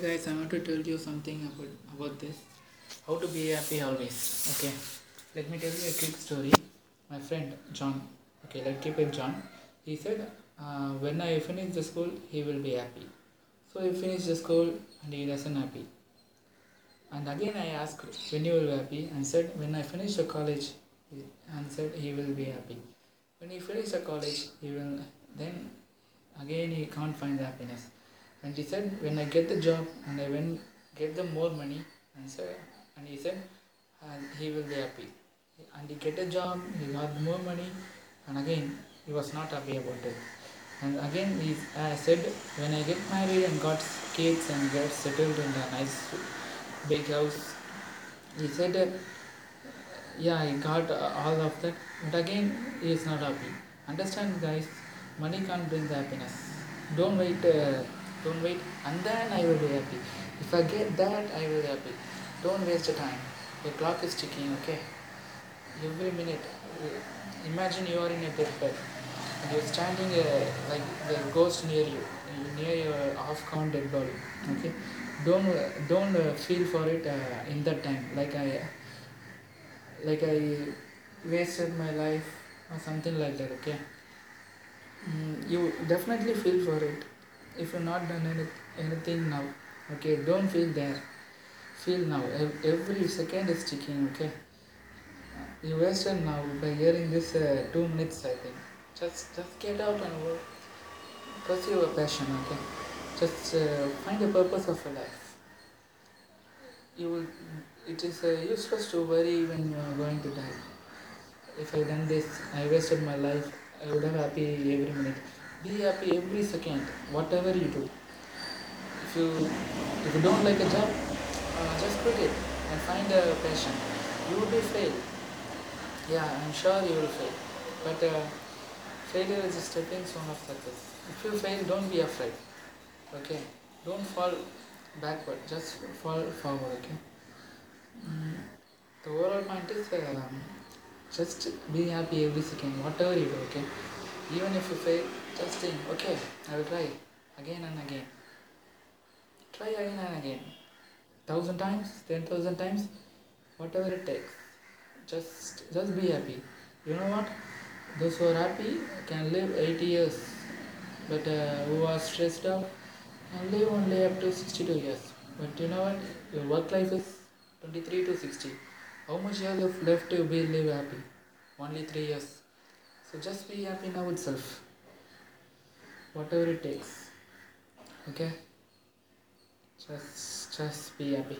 guys, I want to tell you something about about this. How to be happy always. Okay. Let me tell you a quick story. My friend John. Okay, let's keep it John. He said, uh, when I finish the school, he will be happy. So he finished the school and he wasn't happy. And again I asked, when you will be happy? And said, when I finish the college, he answered he will be happy. When he finished the college, he will then again he can't find happiness. And he said, when I get the job and I when get the more money, and so and he said, and he will be happy. And he get a job, he got more money, and again he was not happy about it. And again he uh, said, when I get married and got kids and get settled in a nice big house, he said, uh, yeah, he got uh, all of that, but again he is not happy. Understand, guys? Money can't bring the happiness. Don't wait. Uh, don't wait, and then I will be happy. If I get that, I will be happy. Don't waste your time. The clock is ticking. Okay. Every minute. Imagine you are in a bed and you're standing uh, like the ghost near you, near your half-gone dead body. Okay. Don't uh, don't uh, feel for it uh, in that time. Like I like I wasted my life or something like that. Okay. Mm, you definitely feel for it if you're not done any, anything now okay don't feel there. Feel now. Every second is ticking okay? You wasted now by hearing this uh, two minutes i think. Just just get out and work. Pursue your passion okay? Just uh, find the purpose of your life. You will it is uh, useless to worry when you are going to die. If i done this i wasted my life. I would have happy every minute be happy every second whatever you do. If you if you don't like a job uh, just quit it and find a passion. You will be fail yeah i'm sure you will fail. But uh, failure is a stepping stone of success. If you fail don't be afraid okay? Don't fall backward just fall forward okay? Mm, the overall point is um, just be happy every second whatever you do okay? Even if you fail just think okay i will try. Again and again. Try again and again. Thousand times ten thousand times whatever it takes. Just just be happy. You know what? Those who are happy can live 80 years. But uh, who are stressed out can live only up to 62 years. But you know what? Your work life is 23 to 60 how much have left, to be live happy? Only 3 years. So just be happy now itself whatever it takes. Okay? Just just be happy